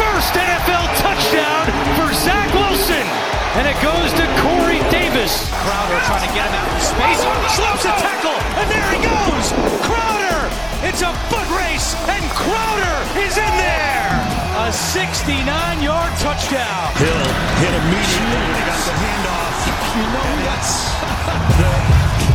First NFL touchdown for Zach Wilson. And it goes to Corey Davis. Crowder trying to get him out in space. Slips a tackle. And there he goes. Crowder. It's a foot race. And Crowder is in there. A 69 yard touchdown. Hill hit immediately when he got the handoff. You know that's the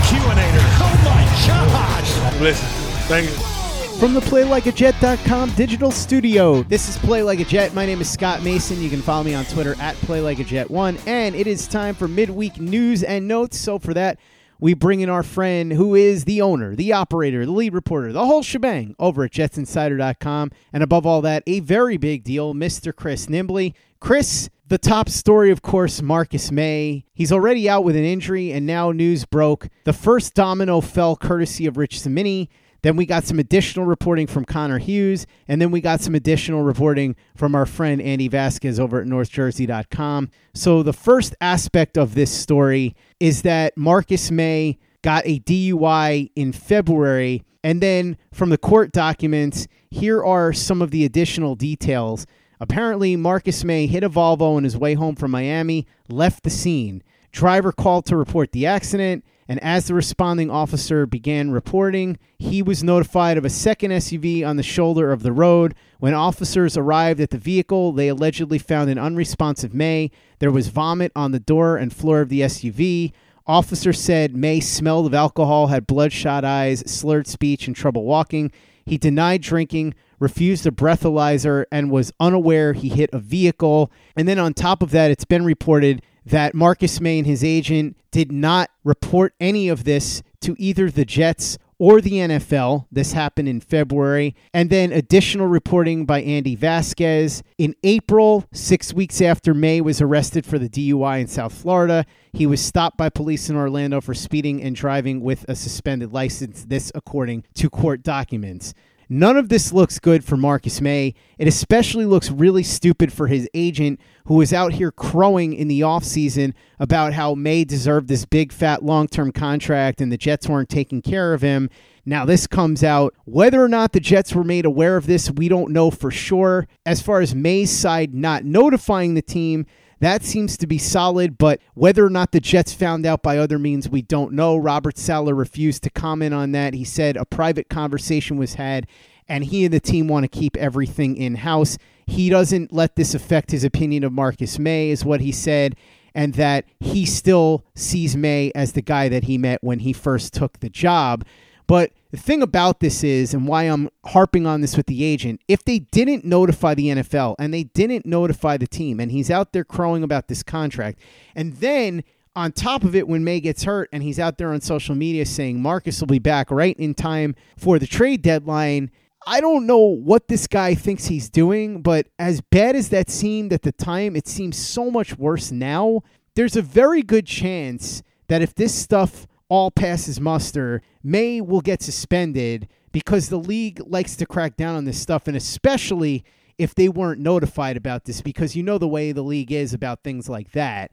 Q-inator. Oh my gosh. Listen, thank you. From the PlayLikeAJet.com digital studio, this is Play Like a Jet. My name is Scott Mason. You can follow me on Twitter at PlayLikeAJet1. And it is time for midweek news and notes. So for that, we bring in our friend who is the owner, the operator, the lead reporter, the whole shebang over at JetsInsider.com. And above all that, a very big deal, Mr. Chris Nimbley. Chris, the top story, of course, Marcus Maye. He's already out with an injury, and now news broke. The first domino fell courtesy of Rich Cimini. Then we got some additional reporting from Connor Hughes, and then we got some additional reporting from our friend Andy Vasquez over at NorthJersey.com. So the first aspect of this story is that Marcus Maye got a DUI in February, and then from the court documents, here are some of the additional details. Apparently, Marcus Maye hit a Volvo on his way home from Miami, left the scene. Driver called to report the accident. And as the responding officer began reporting, he was notified of a second SUV on the shoulder of the road. When officers arrived at the vehicle, they allegedly found an unresponsive Maye. There was vomit on the door and floor of the SUV. Officer said Maye smelled of alcohol, had bloodshot eyes, slurred speech, and trouble walking. He denied drinking, refused a breathalyzer, and was unaware he hit a vehicle. And then on top of that, it's been reported that Marcus Maye and his agent did not report any of this to either the Jets or the NFL. This happened in February. And then additional reporting by Andy Vasquez. In April, six weeks after Maye was arrested for the DUI in South Florida, he was stopped by police in Orlando for speeding and driving with a suspended license. This, according to court documents. None of this looks good for Marcus Maye. It especially looks really stupid for his agent, who was out here crowing in the offseason about how Maye deserved this big, fat, long term contract and the Jets weren't taking care of him. Now, this comes out. Whether or not the Jets were made aware of this, we don't know for sure. As far as Maye's side not notifying the team, that seems to be solid, but whether or not the Jets found out by other means, we don't know. Robert Saleh refused to comment on that. He said a private conversation was had, and he and the team want to keep everything in house. He doesn't let this affect his opinion of Marcus Maye, is what he said, and that he still sees Maye as the guy that he met when he first took the job. But The thing about this is, and why I'm harping on this with the agent, if they didn't notify the NFL and they didn't notify the team, and he's out there crowing about this contract, and then on top of it, when Maye gets hurt and he's out there on social media saying Marcus will be back right in time for the trade deadline, I don't know what this guy thinks he's doing, but as bad as that seemed at the time, it seems so much worse now. There's a very good chance that if this stuff all passes muster, Maye will get suspended because the league likes to crack down on this stuff, and especially if they weren't notified about this, because you know the way the league is about things like that.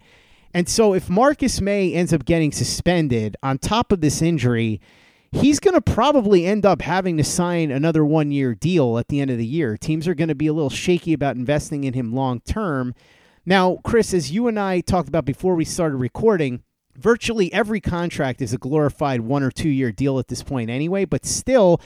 And so if Marcus Maye ends up getting suspended on top of this injury, he's going to probably end up having to sign another one year deal at the end of the year. Teams are going to be a little shaky about investing in him long term. Now, Chris, as you and I talked about before we started recording, virtually every contract is a glorified one or two year deal at this point anyway, but still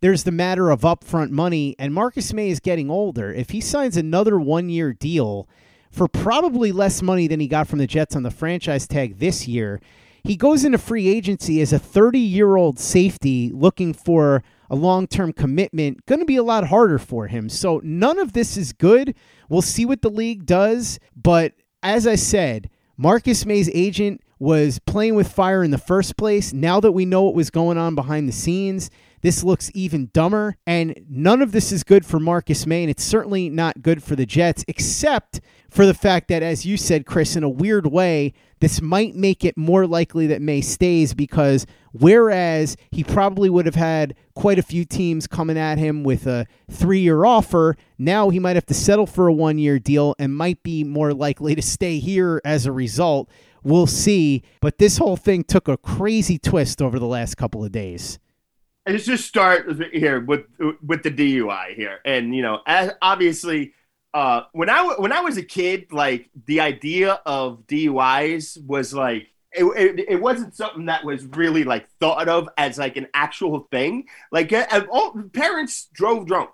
there's the matter of upfront money and Marcus Maye is getting older. If he signs another one year deal for probably less money than he got from the Jets on the franchise tag this year, he goes into free agency as a 30 year old safety looking for a long term commitment. Going to be a lot harder for him. So none of this is good. We'll see what the league does. But as I said, Marcus Maye's agent was playing with fire in the first place. Now that we know what was going on behind the scenes, this looks even dumber. And none of this is good for Marcus Maye, and it's certainly not good for the Jets, except for the fact that, as you said, Chris, in a weird way, this might make it more likely that Maye stays because whereas he probably would have had quite a few teams coming at him with a three year offer, now he might have to settle for a one year deal and might be more likely to stay here as a result. We'll see. But this whole thing took a crazy twist over the last couple of days. Let's just start here with with the DUI here, and you know, as obviously, uh, when I when I was a kid, like the idea of DUIs was like it, it, it, wasn't something that was really like thought of as like an actual thing. Like all, parents drove drunk.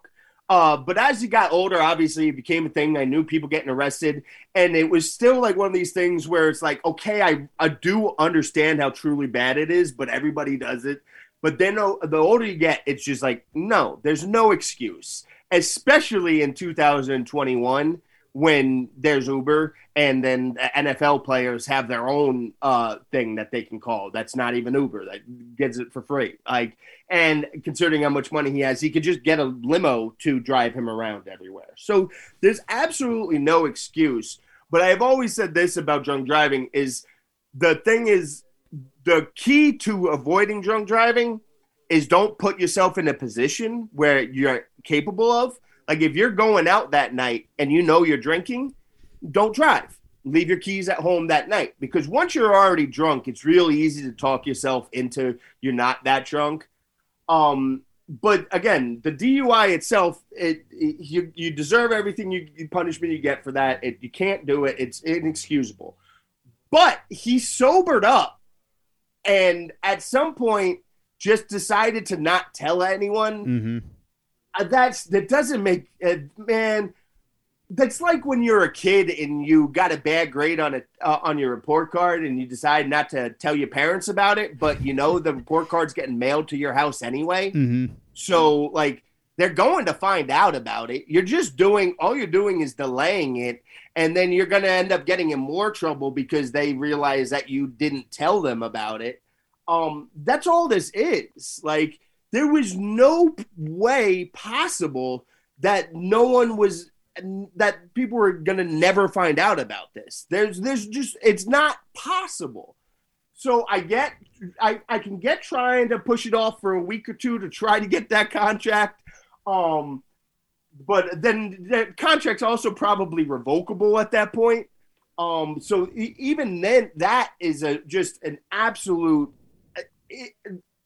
Uh, but as you got older, obviously it became a thing. I knew people getting arrested, and it was still like one of these things where it's like, okay, I, I do understand how truly bad it is, but everybody does it. But then the older you get, it's just like, no, there's no excuse, especially in 2021 when there's Uber and then NFL players have their own uh, thing that they can call that's not even Uber that gets it for free. Like, and considering how much money he has, he could just get a limo to drive him around everywhere. So there's absolutely no excuse. But I've always said this about drunk driving is the thing is the key to avoiding drunk driving is don't put yourself in a position where you're capable of like if you're going out that night and you know you're drinking, don't drive. Leave your keys at home that night because once you're already drunk, it's really easy to talk yourself into you're not that drunk. Um, but again, the DUI itself, it, it you you deserve everything you, you, punishment you get for that. It, you can't do it. It's inexcusable. But he sobered up, and at some point, just decided to not tell anyone. Mm-hmm that's that doesn't make uh, man. That's like when you're a kid and you got a bad grade on a uh, on your report card and you decide not to tell your parents about it, but you know the report card's getting mailed to your house anyway. Mm-hmm. So like they're going to find out about it. You're just doing all you're doing is delaying it, and then you're going to end up getting in more trouble because they realize that you didn't tell them about it. Um, that's all this is. Like there was no way possible that no one was that people were to never find out about this. There's there's just it's not possible. So I get I I can get trying to push it off for a week or two to try to get that contract. Um but then the contract's also probably revocable at that point. Um so even then that is a just an absolute it,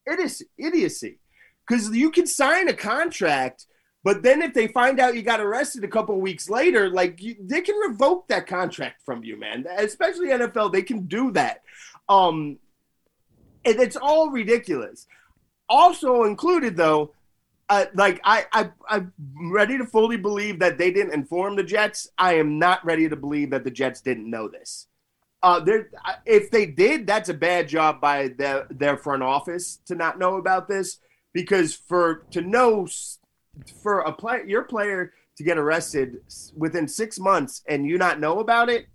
it is idiocy because you can sign a contract, but then if they find out you got arrested a couple weeks later, like you, they can revoke that contract from you, man. Especially NFL, they can do that. Um, and it's all ridiculous. Also included though, uh, like I, I, I'm ready to fully believe that they didn't inform the Jets. I am not ready to believe that the Jets didn't know this. Uh, if they did, that's a bad job by their, their front office to not know about this because for to know for a play your player to get arrested within six months and you not know about it,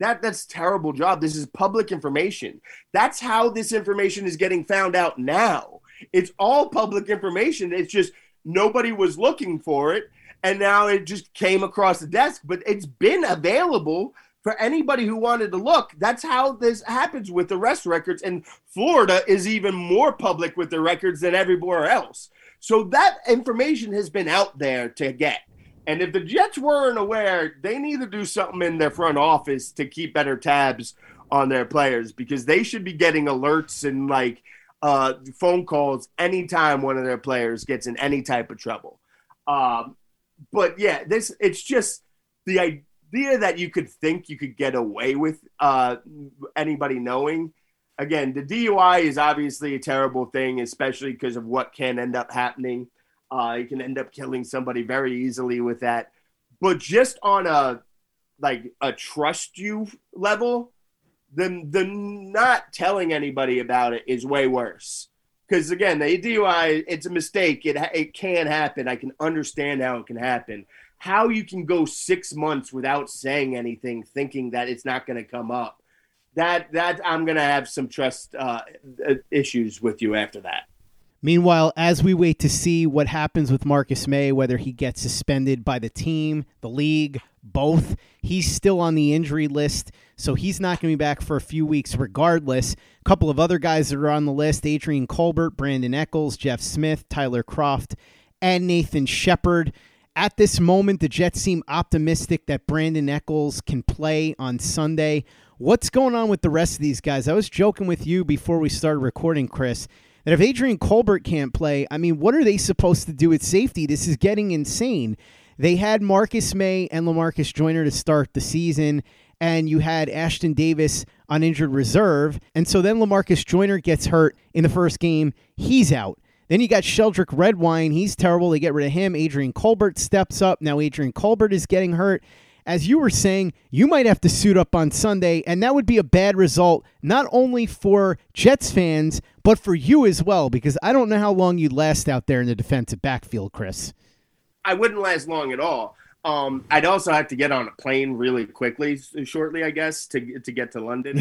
that that's terrible job. This is public information. That's how this information is getting found out now. It's all public information. It's just nobody was looking for it, and now it just came across the desk. But it's been available for anybody who wanted to look. That's how this happens with the arrest records. And Florida is even more public with the records than everywhere else. So that information has been out there to get. And if the Jets weren't aware, they need to do something in their front office to keep better tabs on their players because they should be getting alerts and like uh, phone calls anytime one of their players gets in any type of trouble. Um, but yeah, this it's just the idea that you could think you could get away with uh, anybody knowing. Again, the DUI is obviously a terrible thing, especially because of what can end up happening. Uh, you can end up killing somebody very easily with that. But just on a like a trust you level, the the not telling anybody about it is way worse. Because again, the DUI, it's a mistake. It it can happen. I can understand how it can happen. How you can go six months without saying anything, thinking that it's not going to come up. That that I'm going to have some trust uh, issues with you after that. Meanwhile, as we wait to see what happens with Marcus Maye, whether he gets suspended by the team, the league, both, he's still on the injury list, so he's not going to be back for a few weeks regardless. A couple of other guys that are on the list Adrian Colbert, Brandon Echols, Jeff Smith, Tyler Kroft, and Nathan Shepherd. At this moment, the Jets seem optimistic that Brandon Echols can play on Sunday. What's going on with the rest of these guys? I was joking with you before we started recording, Chris that if Adrian Colbert can't play, I mean, what are they supposed to do at safety? This is getting insane. They had Marcus Maye and Lamarcus Joyner to start the season, and you had Ashtyn Davis on injured reserve. And so then Lamarcus Joyner gets hurt in the first game. He's out. Then you got Sheldrick Redwine. He's terrible. They get rid of him. Adrian Colbert steps up. Now Adrian Colbert is getting hurt as you were saying, you might have to suit up on Sunday, and that would be a bad result, not only for Jets fans, but for you as well, because I don't know how long you'd last out there in the defensive backfield, Chris. I wouldn't last long at all. Um, I'd also have to get on a plane really quickly, shortly, I guess, to to get to London.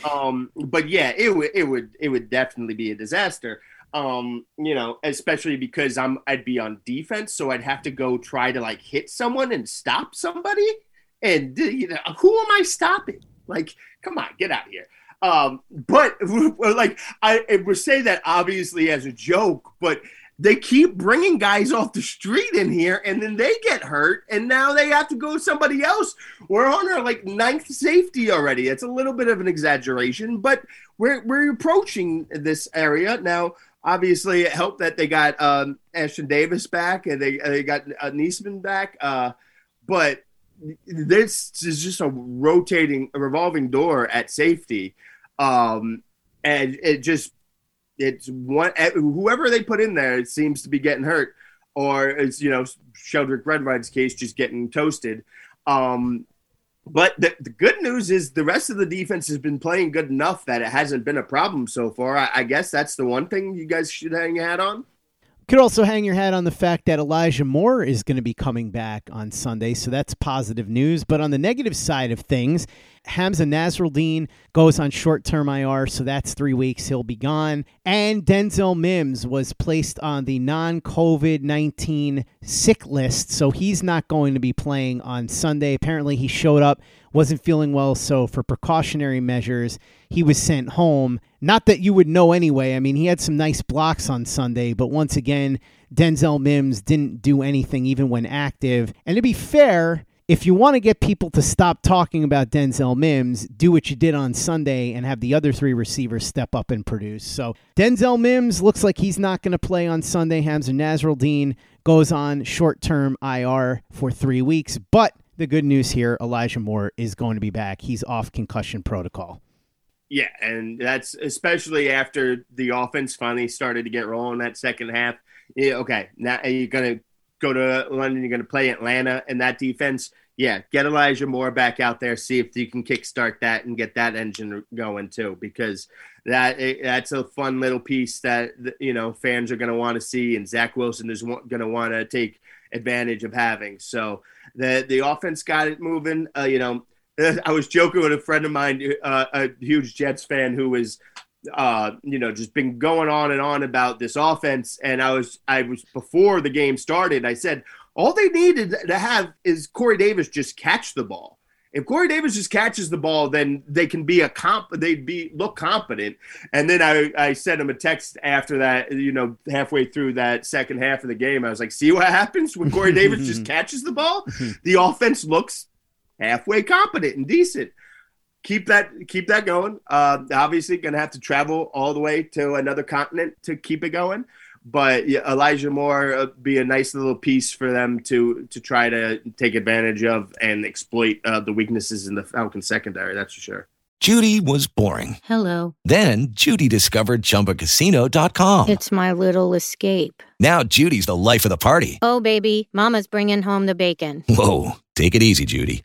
um, but yeah, it would it would it would definitely be a disaster. Um, you know, especially because I'm I'd be on defense, so I'd have to go try to like hit someone and stop somebody. And you know, who am I stopping? Like, come on, get out of here. Um, but like I would say that obviously as a joke, but they keep bringing guys off the street in here and then they get hurt and now they have to go somebody else we're on our like ninth safety already it's a little bit of an exaggeration but we're, we're approaching this area now obviously it helped that they got um, Ashtyn Davis back and they they got uh, Neasman back. Uh, but this is just a rotating, a revolving door at safety, um, and it just it's one eh, whoever they put in there it seems to be getting hurt, or it's you know Sheldrick Redwine's case just getting toasted. Um, but the, the good news is the rest of the defense has been playing good enough that it hasn't been a problem so far. I, I guess that's the one thing you guys should hang your hat on. Could also hang your hat on the fact that Elijah Moore is going to be coming back on Sunday, so that's positive news. But on the negative side of things, Hamsah Nasirildeen goes on short term IR, so that's three weeks. He'll be gone. And Denzel Mims was placed on the non COVID 19 sick list, so he's not going to be playing on Sunday. Apparently, he showed up, wasn't feeling well, so for precautionary measures, he was sent home. Not that you would know anyway. I mean, he had some nice blocks on Sunday, but once again, Denzel Mims didn't do anything even when active. And to be fair, if you want to get people to stop talking about Denzel Mims, do what you did on Sunday and have the other three receivers step up and produce. So Denzel Mims looks like he's not going to play on Sunday. Hamsah Nasirildeen goes on short term IR for three weeks. But the good news here Elijah Moore is going to be back. He's off concussion protocol. Yeah, and that's especially after the offense finally started to get rolling that second half. Yeah, okay, now you're going to go to London, you're going to play Atlanta, and that defense yeah, get Elijah Moore back out there. See if you can kickstart that and get that engine going too, because that that's a fun little piece that you know fans are going to want to see, and Zach Wilson is going to want to take advantage of having. So the the offense got it moving. Uh, you know, I was joking with a friend of mine, uh, a huge Jets fan, who was uh, you know, just been going on and on about this offense. And I was, I was before the game started, I said, all they needed to have is Corey Davis just catch the ball. If Corey Davis just catches the ball, then they can be a comp. They'd be look competent. And then I, I sent him a text after that. You know, halfway through that second half of the game, I was like, "See what happens when Corey Davis just catches the ball? The offense looks halfway competent and decent." Keep that keep that going. Uh, obviously, going to have to travel all the way to another continent to keep it going. But yeah, Elijah Moore uh, be a nice little piece for them to to try to take advantage of and exploit uh, the weaknesses in the Falcon secondary. That's for sure. Judy was boring. Hello. Then Judy discovered ChumbaCasino.com. It's my little escape. Now Judy's the life of the party. Oh baby, Mama's bringing home the bacon. Whoa, take it easy, Judy.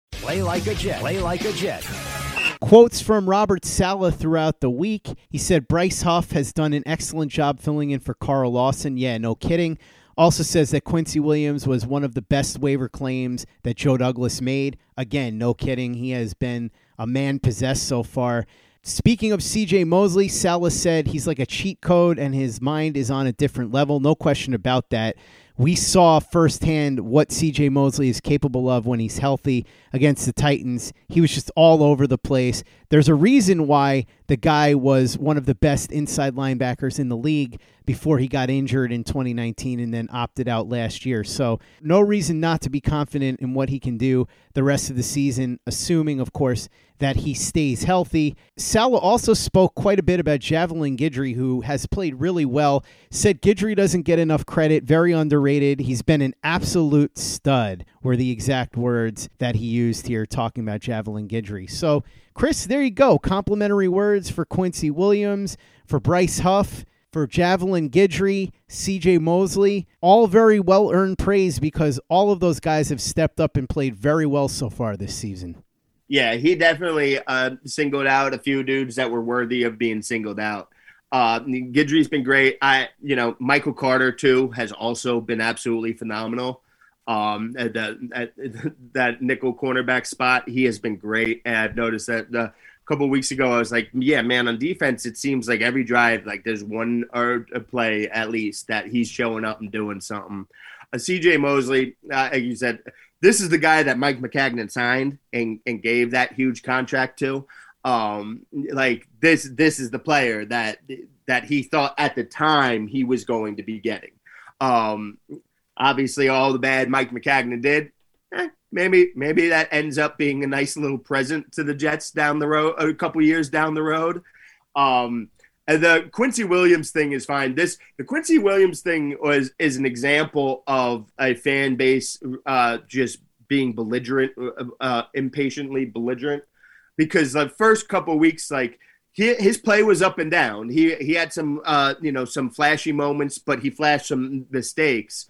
Play like a Jet. Play like a Jet. Quotes from Robert Saleh throughout the week. He said Bryce Huff has done an excellent job filling in for Carl Lawson. Yeah, no kidding. Also says that Quincy Williams was one of the best waiver claims that Joe Douglas made. Again, no kidding. He has been a man possessed so far. Speaking of CJ Mosley, Salas said he's like a cheat code and his mind is on a different level. No question about that. We saw firsthand what CJ Mosley is capable of when he's healthy against the Titans. He was just all over the place. There's a reason why the guy was one of the best inside linebackers in the league before he got injured in 2019 and then opted out last year. So, no reason not to be confident in what he can do the rest of the season, assuming, of course, that he stays healthy. Saleh also spoke quite a bit about Javelin Guidry, who has played really well. Said Guidry doesn't get enough credit, very underrated. He's been an absolute stud, were the exact words that he used here talking about Javelin Guidry. So, Chris, there you go. Complimentary words for Quincy Williams, for Bryce Huff for Javelin Guidry, CJ Mosley, all very well earned praise because all of those guys have stepped up and played very well so far this season. Yeah, he definitely uh, singled out a few dudes that were worthy of being singled out. Uh, Guidry's been great. I, you know, Michael Carter II has also been absolutely phenomenal. Um, at, the, at that nickel cornerback spot, he has been great. And I've noticed that the couple weeks ago, I was like, yeah, man, on defense, it seems like every drive, like there's one or a play at least that he's showing up and doing something. Uh, CJ Mosley, uh, like you said, this is the guy that Mike Maccagnan signed and, and gave that huge contract to. Um, like this, this is the player that that he thought at the time he was going to be getting. Um, obviously, all the bad Mike Maccagnan did. Eh, maybe maybe that ends up being a nice little present to the Jets down the road, a couple years down the road. Um, and the Quincy Williams thing is fine. This the Quincy Williams thing was is an example of a fan base uh, just being belligerent, uh, uh, impatiently belligerent, because the first couple weeks, like he, his play was up and down. He he had some uh, you know some flashy moments, but he flashed some mistakes,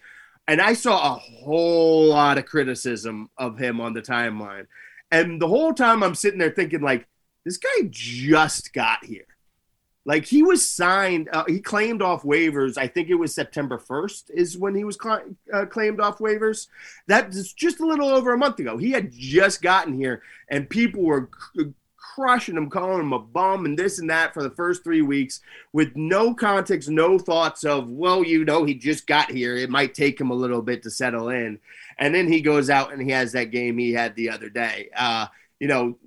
and I saw a whole lot of criticism of him on the timeline, and the whole time I'm sitting there thinking like this guy just got here like he was signed, uh, he claimed off waivers. I think it was September 1st is when he was cl- uh, claimed off waivers. That's just a little over a month ago. He had just gotten here, and people were c- crushing him, calling him a bum and this and that for the first three weeks with no context, no thoughts of, well, you know, he just got here. It might take him a little bit to settle in. And then he goes out and he has that game he had the other day. Uh, you know,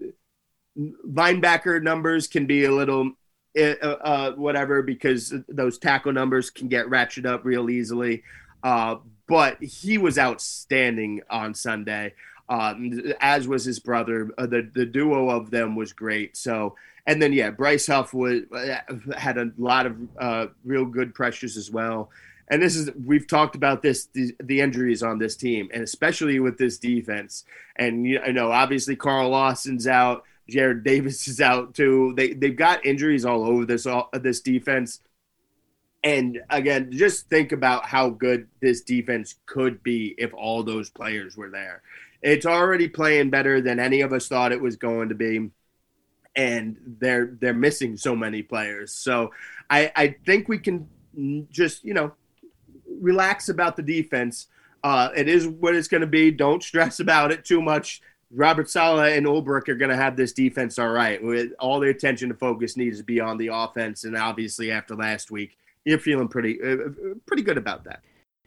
linebacker numbers can be a little uh, uh, whatever, because those tackle numbers can get ratcheted up real easily. Uh, but he was outstanding on Sunday, um, as was his brother. Uh, the the duo of them was great. So, and then yeah, Bryce Huff was uh, had a lot of uh, real good pressures as well. And this is we've talked about this the, the, injuries on this team, and especially with this defense. And you know, obviously Carl Lawson's out. Jarrad Davis is out too. They they've got injuries all over this all, this defense. And again, just think about how good this defense could be if all those players were there. It's already playing better than any of us thought it was going to be. And they're they're missing so many players. So I, I think we can just, you know, relax about the defense. Uh, it is what it's going to be. Don't stress about it too much. Robert Saleh and Ulbrich are going to have this defense all right. With all the attention and focus needs to be on the offense, and obviously after last week, you're feeling pretty uh, pretty good about that.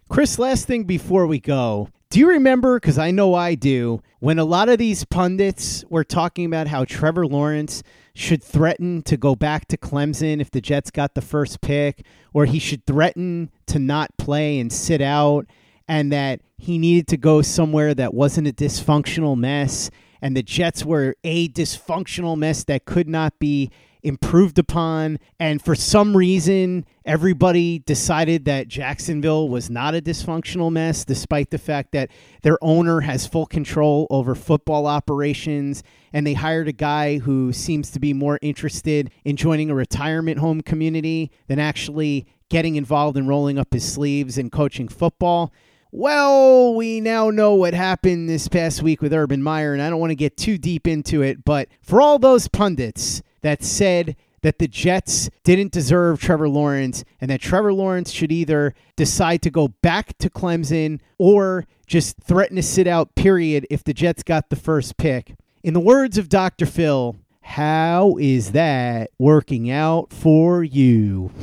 Chris, last thing before we go, do you remember? Because I know I do. When a lot of these pundits were talking about how Trevor Lawrence should threaten to go back to Clemson if the Jets got the first pick, or he should threaten to not play and sit out and that he needed to go somewhere that wasn't a dysfunctional mess and the Jets were a dysfunctional mess that could not be improved upon. And for some reason, everybody decided that Jacksonville was not a dysfunctional mess, despite the fact that their owner has full control over football operations. And they hired a guy who seems to be more interested in joining a retirement home community than actually getting involved and rolling up his sleeves and coaching football. Well, we now know what happened this past week with Urban Meyer, and I don't want to get too deep into it, but for all those pundits that said that the Jets didn't deserve Trevor Lawrence and that Trevor Lawrence should either decide to go back to Clemson or just threaten to sit out, period, if the Jets got the first pick. In the words of Dr. Phil, how is that working out for you?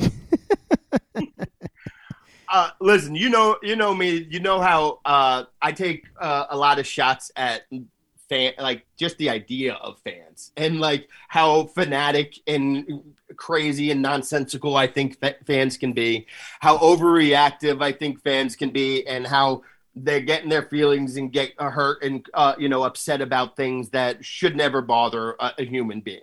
Uh, listen, you know, you know me. You know how uh, I take uh, a lot of shots at fan, like just the idea of fans, and like how fanatic and crazy and nonsensical I think fans can be, how overreactive I think fans can be, and how they're getting their feelings and get hurt and uh, you know upset about things that should never bother a, a human being.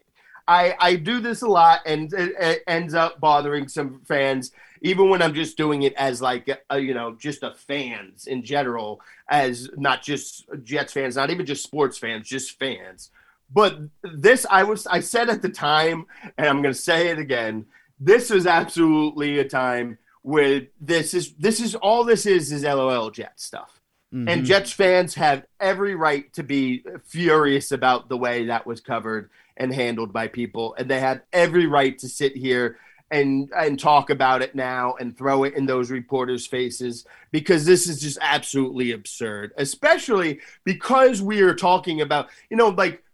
I, I do this a lot and it, it, ends up bothering some fans even when i'm just doing it as like a, you know just a fans in general as not just jets fans not even just sports fans just fans but this i was i said at the time and i'm going to say it again this is absolutely a time where this is this is all this is is lol jet stuff mm-hmm. and jets fans have every right to be furious about the way that was covered and handled by people, and they had every right to sit here and and talk about it now and throw it in those reporters' faces because this is just absolutely absurd. Especially because we are talking about, you know, like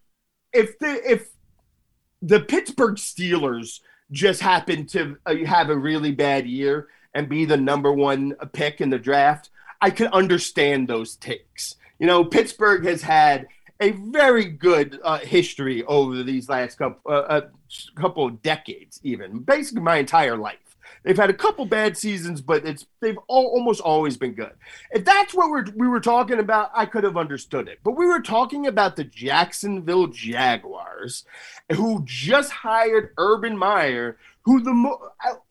if the if the Pittsburgh Steelers just happen to uh, have a really bad year and be the number one pick in the draft, I can understand those takes. You know, Pittsburgh has had a very good uh, history over these last couple uh, uh, couple of decades, even basically my entire life. They've had a couple bad seasons, but it's they've all, almost always been good. If that's what we're, we were talking about, I could have understood it. But we were talking about the Jacksonville Jaguars, who just hired Urban Meyer, who the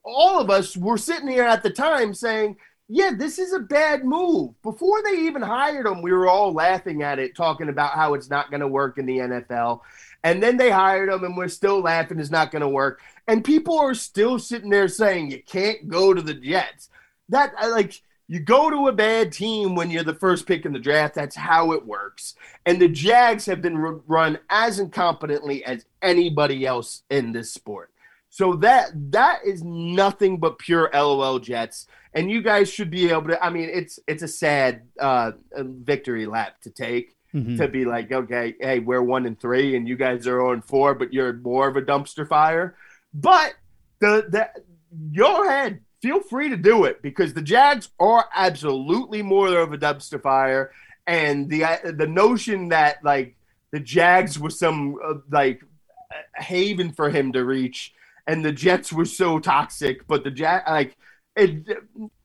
all of us were sitting here at the time saying, "Yeah, this is a bad move." Before they even hired him, we were all laughing at it, talking about how it's not going to work in the NFL. And then they hired him, and we're still laughing it's not going to work. And people are still sitting there saying you can't go to the Jets. That uh, like you go to a bad team when you're the first pick in the draft. That's how it works. And the Jags have been run as incompetently as anybody else in this sport. So that that is nothing but pure LOL Jets, and you guys should be able to. I mean, it's it's a sad uh, victory lap to take mm-hmm. to be like, okay, hey, we're one and three, and you guys are on four, but you're more of a dumpster fire. But the the go ahead, feel free to do it because the Jags are absolutely more of a dumpster fire, and the the notion that like the Jags was some uh, like haven for him to reach, and the Jets were so toxic, but the Jag like.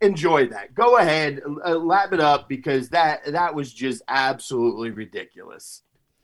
Enjoy that. Go ahead, uh, lap it up because that that was just absolutely ridiculous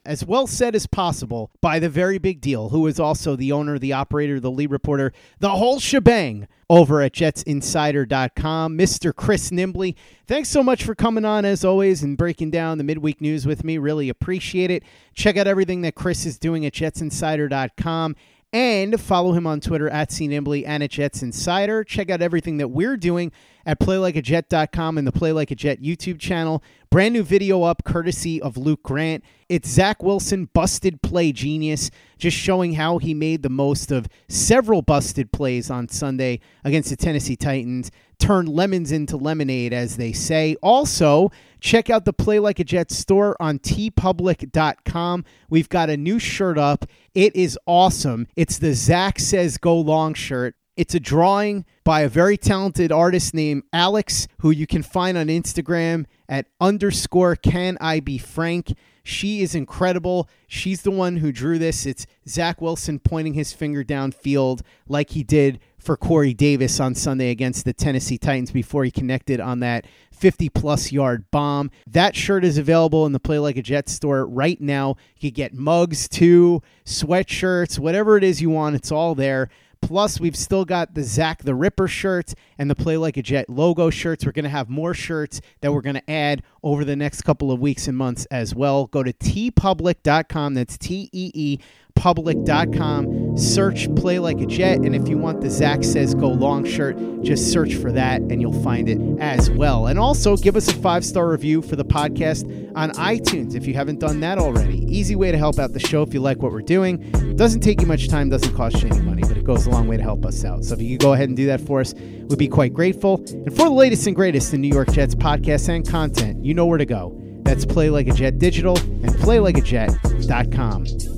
as well said as possible by the very big deal, who is also the owner, the operator, the lead reporter, the whole shebang over at jetsinsider.com, Mr. Chris Nimbley. Thanks so much for coming on, as always, and breaking down the midweek news with me. Really appreciate it. Check out everything that Chris is doing at jetsinsider.com and follow him on Twitter at CNimbly and at Jets Insider. Check out everything that we're doing at playlikeajet.com and the Play Like a Jet YouTube channel. Brand new video up courtesy of Luke Grant. It's Zach Wilson, busted play genius, just showing how he made the most of several busted plays on Sunday against the Tennessee Titans. Turn lemons into lemonade, as they say. Also, check out the Play Like a Jet store on teepublic.com. We've got a new shirt up. It is awesome. It's the Zach Says Go Long shirt. It's a drawing by a very talented artist named Alex, who you can find on Instagram at underscore can I be frank. She is incredible. She's the one who drew this. It's Zach Wilson pointing his finger downfield like he did for Corey Davis on Sunday against the Tennessee Titans before he connected on that 50 plus yard bomb. That shirt is available in the Play Like a Jet store right now. You can get mugs too, sweatshirts, whatever it is you want, it's all there. Plus, we've still got the Zach the Ripper shirts and the Play Like a Jet logo shirts. We're going to have more shirts that we're going to add over the next couple of weeks and months as well. Go to teepublic.com. That's T E E public.com. Search Play Like a Jet. And if you want the Zach Says Go Long shirt, just search for that and you'll find it as well. And also give us a five star review for the podcast on iTunes if you haven't done that already. Easy way to help out the show if you like what we're doing. Doesn't take you much time, doesn't cost you any money, but it goes a long way to help us out. So if you could go ahead and do that for us, we'd be quite grateful. And for the latest and greatest in New York Jets podcasts and content, you know where to go. That's Play Like a Jet Digital and PlayLikeAJet.com.